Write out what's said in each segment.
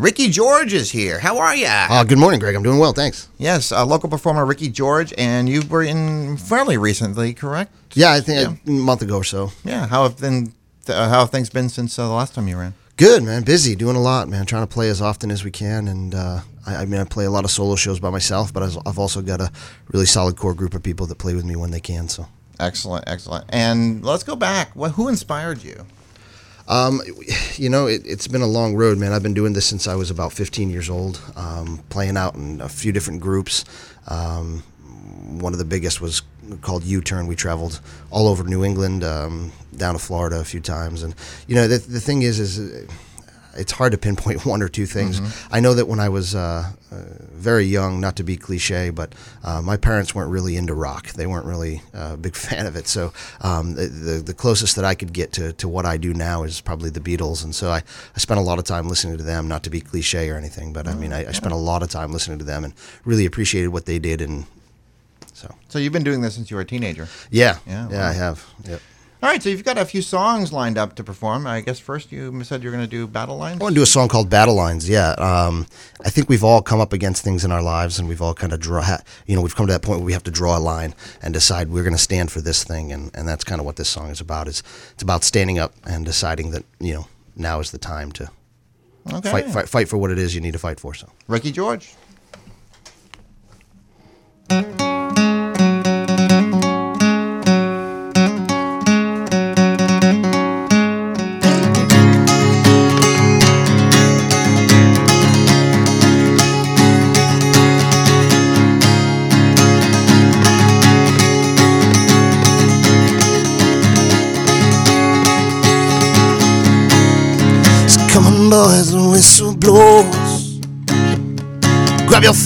Ricki George is here. How are you? Uh, good morning, Greg. I'm doing well, thanks. yes, uh, local performer Ricki George, and you were in fairly recently, correct? Yeah, I think a month ago or so. Yeah. How have been? Uh, how have things been since uh, the last time you ran? Good, man. Busy, doing a lot, man. Trying to play as often as we can, and uh, I, I mean, I play a lot of solo shows by myself, but I've I've also got a really solid core group of people that play with me when they can. So, Excellent, excellent. And let's go back. What, who inspired you? Um, you know, it, it's been a long road, man. I've been doing this since I was about 15 years old, um, playing out in a few different groups. Um, one of the biggest was called U-Turn. We traveled all over New England, um, down to Florida a few times, and you know, the the thing is, is it's hard to pinpoint one or two things. I know that when I was uh, uh, very young, not to be cliche, but uh, my parents weren't really into rock. They weren't really uh, a big fan of it. So um, the, the the closest that I could get to, to what I do now is probably the Beatles. And so I, I spent a lot of time listening to them, not to be cliche or anything, but I mean, I, I spent a lot of time listening to them and really appreciated what they did. And so, So you've been doing this since you were a teenager. yeah, Yeah, yeah, wow. I have. Yep. All right. So you've got a few songs lined up to perform. I guess first you said you're going to do Battle Lines. I want to do a song called Battle Lines. Yeah, um, I think we've all come up against things in our lives, and we've all kind of draw. You know, we've come to that point where we have to draw a line and decide we're going to stand for this thing, and, and that's kind of what this song is about. Is it's about standing up and deciding that you know now is the time to Okay. fight, fight fight for what it is you need to fight for. So. Ricki George.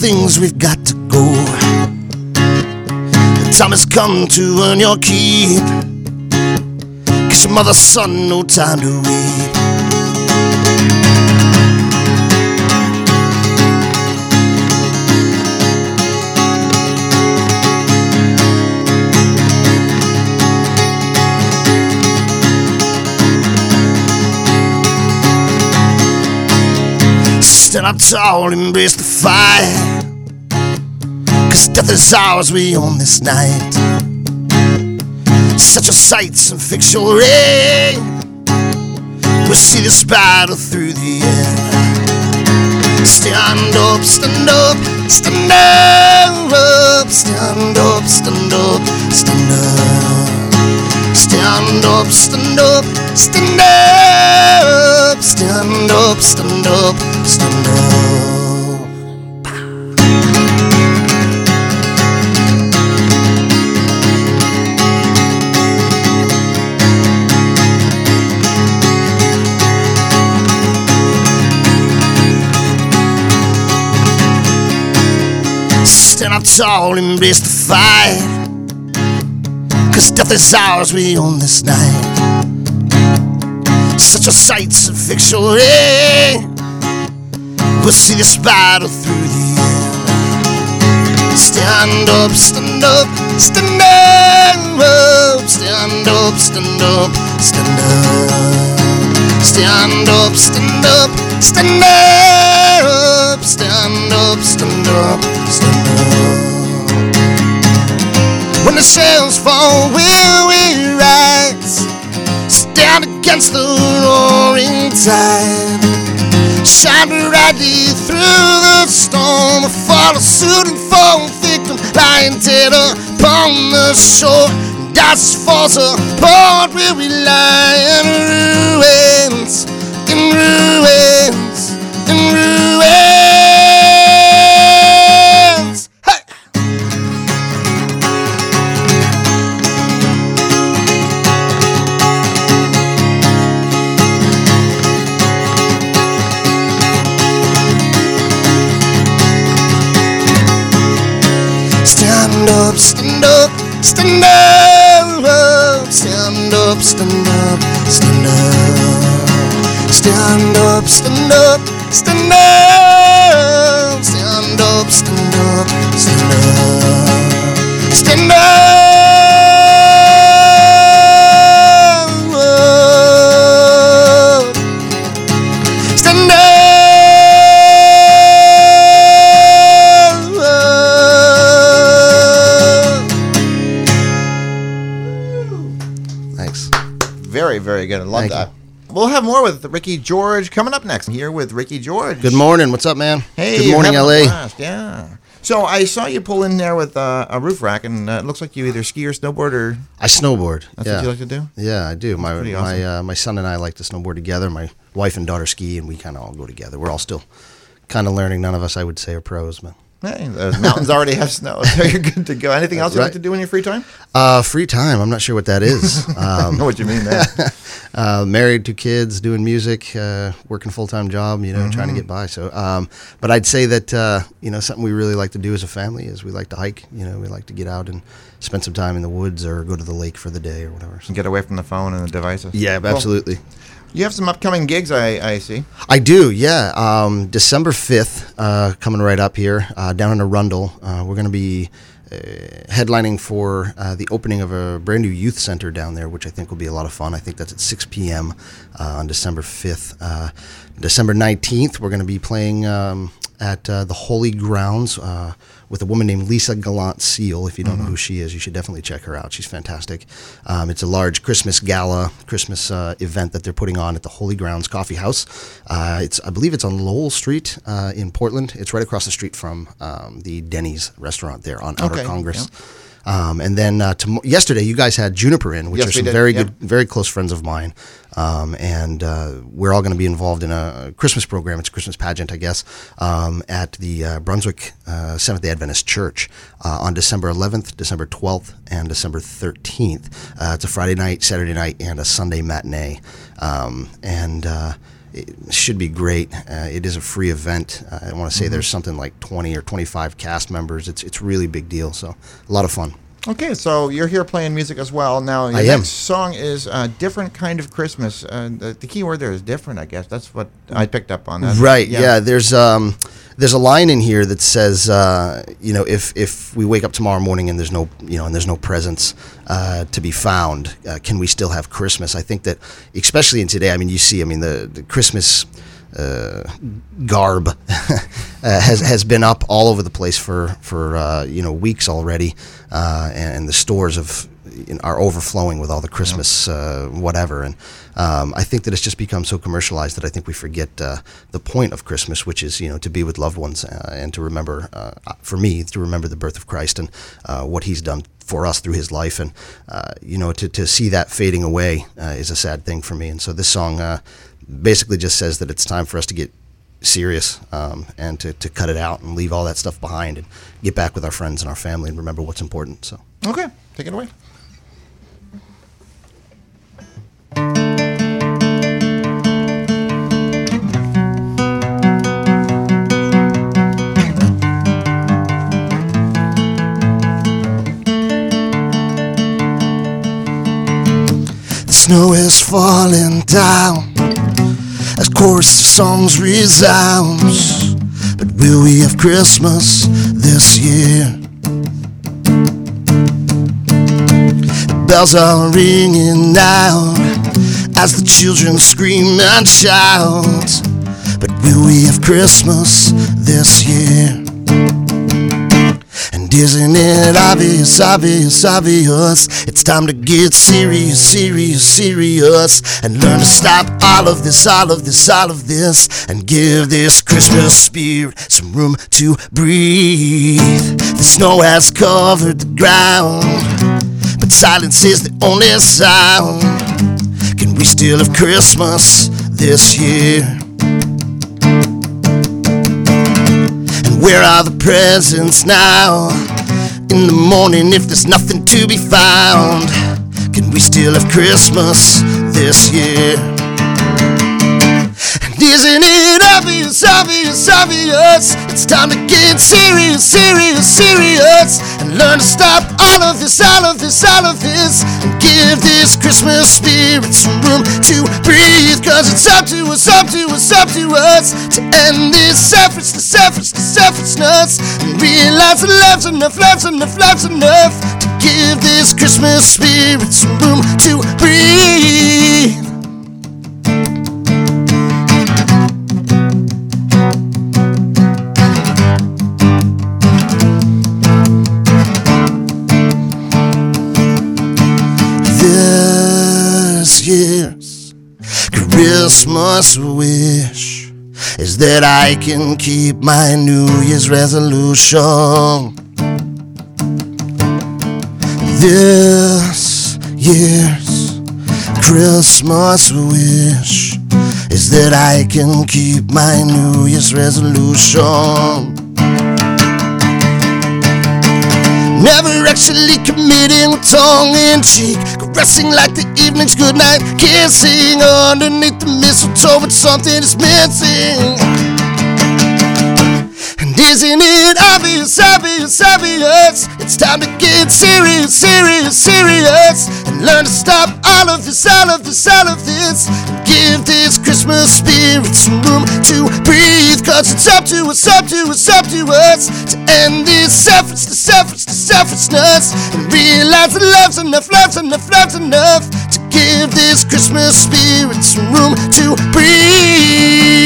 Things, we've got to go. The time has come to earn your keep. Cause your mother's son, no time to weep. Stand up tall, embrace the fight. Death is ours, we own this night. Your sights and fix your aim. We'll see this battle through the air. Stand up, stand up, stand up, stand up, stand up, stand up. Stand up, stand up, stand up, stand up, stand up, stand up. Stand up embrace the fight. Cause death is ours, we own this night. Set your sights your aim. We'll see this battle through the end. Stand up, stand up, stand up, stand up, stand up, stand up. Stand up, stand up, stand up, stand up, stand up, stand up. When the sails fall, will we rise? Stand against the roaring tide. Shine brightly through the storm. Follow suit and fall victim, lying dead upon the shore. As falls apart, will we lie in ruins, in ruins, in ruins. With Ricki George coming up next. I'm Here with Ricki George. Good morning. What's up, man? Hey, Good morning, LA. blast, Yeah. So I saw you pull in there with uh, a roof rack, and uh, it looks like you either ski or snowboard, or I snowboard. that's yeah. what you like to do. Yeah, I do. My pretty my uh, my son and I like to snowboard together. My wife and daughter ski, and we kind of all go together. We're all still kind of learning. None of us, I would say, are pros, but Hey, the mountains already have snow, so you're good to go. Anything else you like to do in your free time? uh, free time. I'm not sure what that is. I Um, know what you mean there. uh, married, two kids, doing music, uh, working full time job. You know, Mm-hmm. trying to get by. So, um, but I'd say that uh, you know something we really like to do as a family is we like to hike. You know, we like to get out and spend some time in the woods or go to the lake for the day or whatever. So- Get away from the phone and the devices. yeah, Cool. absolutely. You have some upcoming gigs, I, I see. I do, yeah. Um, December 5th, uh, coming right up here, uh, down in Arundel. Uh, we're going to be uh, headlining for uh, the opening of a brand new youth center down there, which I think will be a lot of fun. I think that's at 6 p.m. Uh, on December 5th. Uh, December 19th, we're going to be playing um, at the Holy Grounds with a woman named Lisa Gallant Seal. If you don't know who she is, you should definitely check her out. She's fantastic. Um, it's a large Christmas gala, Christmas uh, event that they're putting on at the Holy Grounds Coffee House. Uh, it's, I believe, it's on Lowell Street uh, in Portland. It's right across the street from um, the Denny's restaurant there on Outer Okay, Congress. Um, and then uh, tom- yesterday, you guys had Juniper in, which Yes, are some did, very good, very close friends of mine. Um, and uh, we're all going to be involved in a Christmas program. It's a Christmas pageant, I guess, um, at the uh, Brunswick uh, Seventh day Adventist Church uh, on December 11th, December 12th, and December 13th. Uh, it's a Friday night, Saturday night, and a Sunday matinee. Um, and uh, it should be great. Uh, it is a free event. Uh, I want to say Mm-hmm. there's something like 20 or 25 cast members. It's it's really big deal. So a lot of fun. Okay, so you're here playing music as well. Now, your I next am. song is a different kind of Christmas. Uh, the, the key word there is different, I guess. That's what I picked up on. That. Right. Yeah. There's um, there's a line in here that says, uh, you know, if if we wake up tomorrow morning and there's no, you know, and there's no presents uh, to be found, uh, can we still have Christmas? I think that, especially in today, I mean, you see, I mean, the the Christmas. Uh, garb uh, has has been up all over the place for for uh, you know weeks already, and, and the stores know, are overflowing with all the Christmas uh, whatever. And um, I think that it's just become so commercialized that I think we forget uh, the point of Christmas, which is you know to be with loved ones uh, and to remember, uh, for me, to remember the birth of Christ and uh, what He's done for us through His life. And uh, you know to to see that fading away uh, is a sad thing for me. And so this song uh, basically just says that it's time for us to get serious um, and to, to cut it out and leave all that stuff behind and get back with our friends and our family and remember what's important. So. Okay, take it away. Snow is falling down as chorus of songs resounds. But will we have Christmas this year? The bells are ringing out as the children scream and shout. But will we have Christmas this year? And isn't it obvious, obvious, obvious? It's time to get serious, serious, serious. And learn to stop all of this, all of this, all of this. And give this Christmas spirit some room to breathe. The snow has covered the ground, but silence is the only sound. Can we still have Christmas this year? Where are the presents now? In the morning, if there's nothing to be found, can we still have Christmas this year? Isn't it obvious, obvious, obvious? It's time to get serious, serious, serious. And learn to stop all of this, all of this, all of this. And give this Christmas spirit some room to breathe. Cause it's up to us, up to us, up to us. To end this selfish, the selfishness. And realize that love's enough, love's enough, love's enough. To give this Christmas spirit some room to breathe. Christmas wish is that I can keep my New Year's resolution. This year's Christmas wish is that I can keep my New Year's resolution. Never actually committing tongue in cheek. Caressing like the evening's goodnight. Kissing underneath the mistletoe with something is missing. And isn't it obvious, obvious, obvious? It's time to get serious, serious, serious. And learn to stop all of this, all of this, all of this. And give this Christmas spirit some room to breathe. Cause it's up to us, up to us, up to us. To end this selfish, the selfish, the selfishness. And realize that love's enough, love's enough, love's enough. To give this Christmas spirit some room to breathe.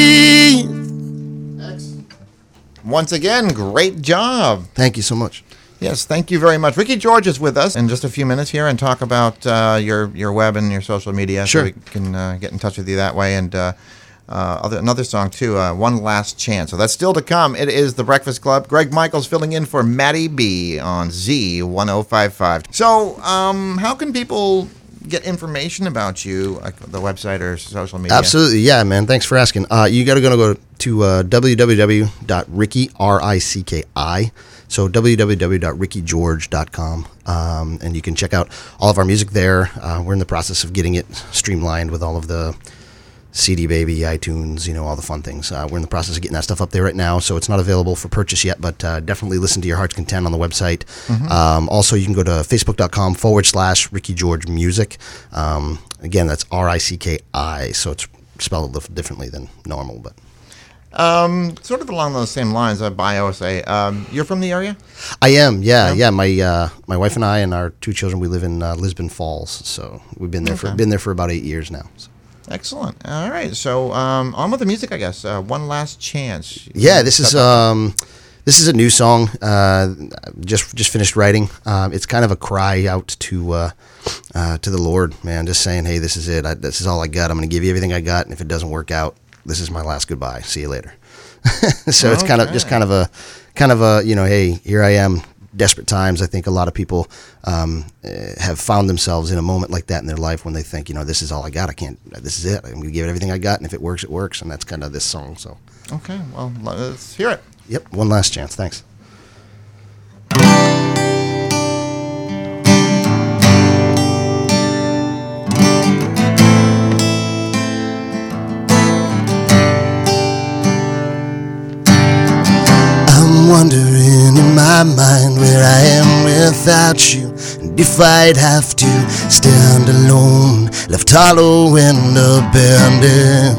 Once again, great job. Thank you so much. Yes, thank you very much. Ricki George is with us in just a few minutes here and talk about uh, your your web and your social media. Sure. So we can uh, get in touch with you that way. And uh, uh, other, another song, too, uh, One Last Chance. So that's still to come. It is The Breakfast Club. Greg Michaels filling in for Maddie B on Z1055. So, um, how can people get information about you, like the website or social media? Absolutely, yeah, man. Thanks for asking. Uh, you got to go to uh, www.ricki r i c k i. So www.rickigeorge.com, um, and you can check out all of our music there. Uh, we're in the process of getting it streamlined with all of the CD Baby, iTunes, you know, all the fun things. Uh, we're in the process of getting that stuff up there right now, so it's not available for purchase yet, but uh, definitely listen to your heart's content on the website. Um, also, you can go to facebook.com forward slash Ricki George Music. Um, again, that's R I C K I, so it's spelled a little differently than normal, but. Um, sort of along those same lines, uh, bio say, um, you're from the area? I am, yeah, yeah. My uh, my wife and I and our two children, we live in uh, Lisbon Falls, so we've been there for been there for about eight years now. So. Excellent. All right. So, um, on with the music, I guess. Uh, One Last Chance. Yeah, this is um, this is a new song. Uh, just just finished writing. Um, it's kind of a cry out to uh, uh, to the Lord, man. Just saying, hey, this is it. I, this is all I got. I'm going to give you everything I got, and if it doesn't work out, this is my last goodbye. See you later. so it's kind of just kind of a kind of a you know, hey, here I am. Desperate times. I think a lot of people um, eh, have found themselves in a moment like that in their life when they think, you know, this is all I got. I can't. This is it. I'm going to give it everything I got, and if it works, it works. And that's kind of this song. So. Okay. Well, let's hear it. Yep, one last chance. Thanks. Without you. And if I'd have to stand alone, left hollow and abandoned.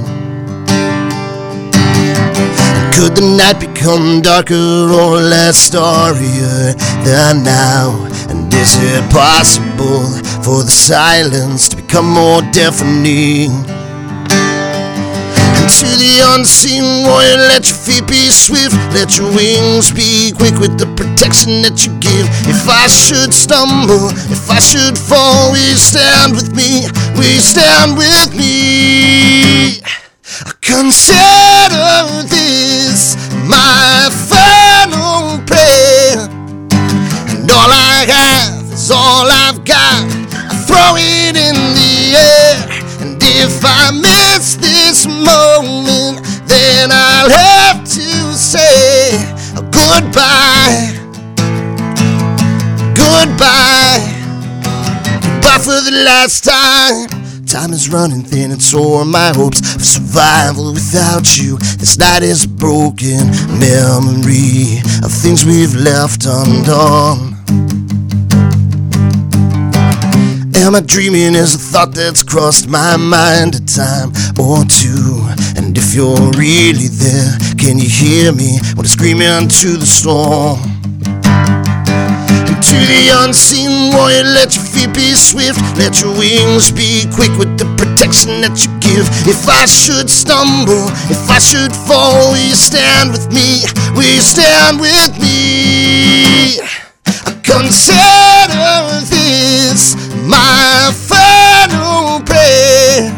Could the night become darker or less starrier than now? And is it possible for the silence to become more deafening? To the unseen warrior, let your feet be swift, let your wings be quick with the protection that you give. If I should stumble, if I should fall, will you stand with me? Will you stand with me? Consider this my final prayer. And all I have is all I've got. I throw it in the air. If I miss this moment, then I'll have to say goodbye. Goodbye. Goodbye for the last time. time is running thin, and so are my hopes of survival without you. This night is a broken memory of things we've left undone. Am I dreaming is a thought that's crossed my mind a time or two? And if you're really there, can you hear me when I scream into the storm? To the unseen warrior, let your feet be swift, let your wings be quick with the protection that you give. If I should stumble, if I should fall, will you stand with me? Will you stand with me? Consider this my final prayer,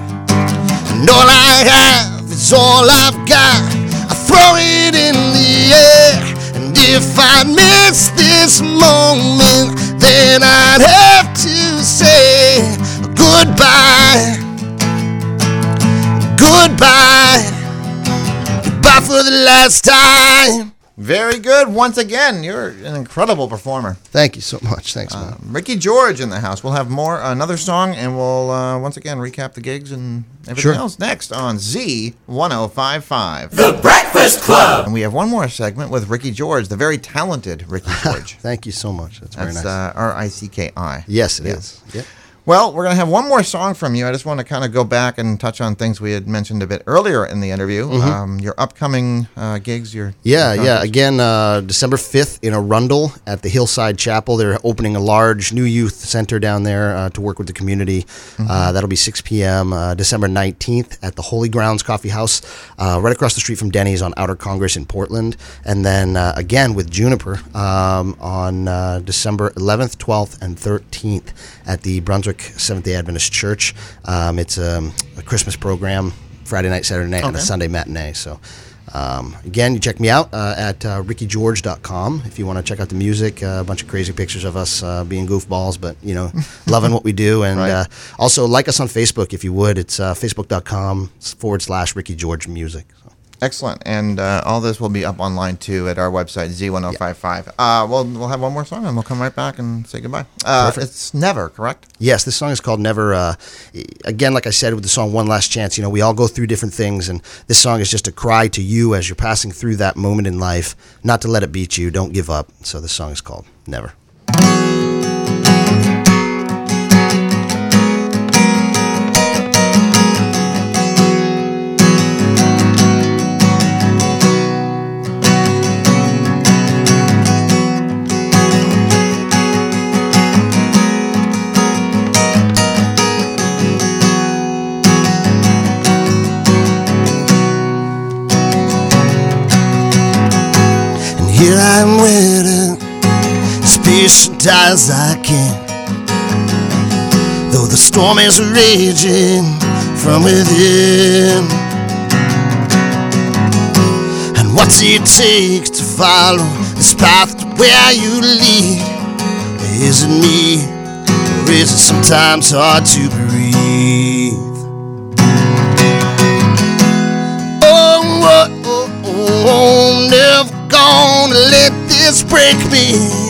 and all I have is all I've got. I throw it in the air, and if I miss this moment, then I'd have to say goodbye, goodbye, goodbye for the last time. Very good. Once again, you're an incredible performer. Thank you so much. Thanks, man. Ricki George in the house. We'll have more another song, and we'll uh, once again recap the gigs and everything Sure. else next on Z 1055. The Breakfast Club. And we have one more segment with Ricki George, the very talented Ricki George. Thank you so much. That's very That's nice. uh, R I C K I. yes, it yeah. is. Yep. Well, we're going to have one more song from you. I just want to kind of go back and touch on things we had mentioned a bit earlier in the interview. Um, your upcoming uh, gigs, your Mm-hmm. Yeah, your yeah. Again, uh, December 5th in Arundel at the Hillside Chapel. They're opening a large new youth center down there uh, to work with the community. Uh, that'll be 6 p.m. Uh, December 19th at the Holy Grounds Coffee House, uh, right across the street from Denny's on Outer Congress in Portland. And then uh, again with Juniper um, on uh, December 11th, 12th, and 13th at the Brunswick Seventh day Adventist Church. Um, it's um, a Christmas program. Friday night, Saturday night, and a Sunday matinee. So, um, again, you check me out uh, at uh, rickigeorge.com if you want to check out the music. Uh, a bunch of crazy pictures of us uh, being goofballs, but you know, loving what we do. And Right. uh, also like us on Facebook if you would. It's uh, facebook.com forward slash Ricki George Music. Excellent. And uh, all this will be up online too at our website, Z1055. Uh, we'll, we'll have one more song and we'll come right back and say goodbye. Uh, it's Never, correct? Yes, this song is called Never. Uh, again, like I said with the song One Last Chance, you know, we all go through different things, and this song is just a cry to you as you're passing through that moment in life, not to let it beat you. Don't give up. So this song is called Never. Patient as I can. Though the storm is raging from within. And what what's it take to follow this path to where you lead? Is it me, or is it sometimes hard to breathe? Oh, oh, oh, oh, never gonna let this break me.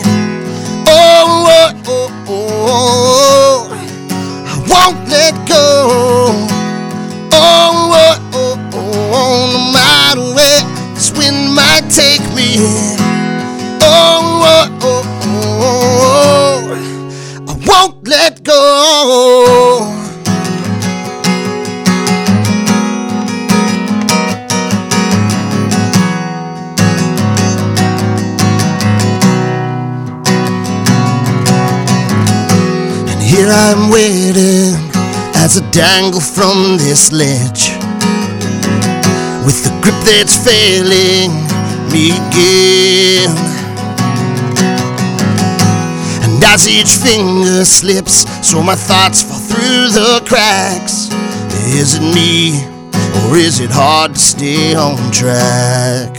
Here I'm waiting as I dangle from this ledge with the grip that's failing me again. And as each finger slips, so my thoughts fall through the cracks. Is it me, or is it hard to stay on track?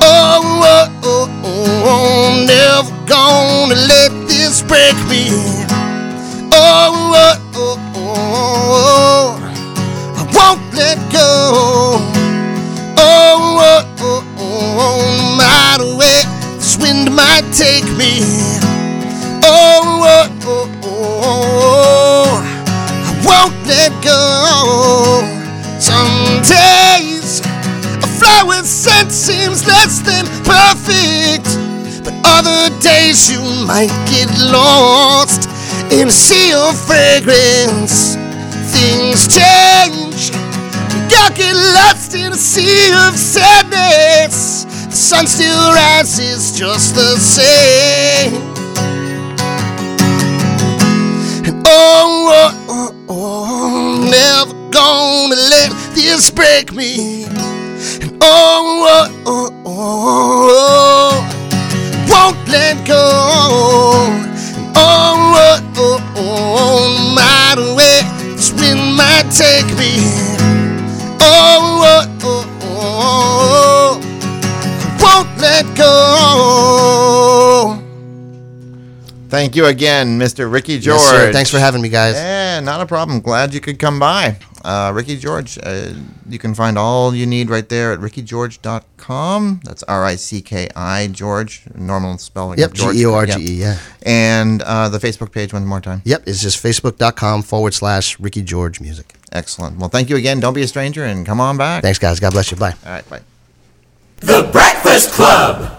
Oh, oh, oh, oh, oh, never gonna let this break me. Oh, oh, oh, oh, I won't let go. Oh, oh, oh, oh, no matter where this wind might take me. Oh, oh, oh, oh, won't let go. Some days a flower scent seems less than perfect, other days you might get lost in a sea of fragrance. Things change. You get lost in a sea of sadness. The sun still rises just the same. And oh, oh, oh, oh, never gonna let this break me. And oh, oh, oh, oh, oh go. And oh, oh, oh, oh, no matter where this wind might take me. Oh, oh, oh, oh, won't let go. Thank you again, Mr. Ricki George. Yes. Thanks for having me, guys. Yeah, not a problem. Glad you could come by. Uh, Ricki George, uh, you can find all you need right there at rickigeorge.com. That's R I C K I, George, normal spelling. Yep, of G E O R G E, yeah. And uh, the Facebook page one more time. Yep, it's just facebook.com forward slash Ricki George Music. Excellent. Well, thank you again. Don't be a stranger and come on back. Thanks, guys. God bless you. Bye. All right, bye. The Breakfast Club.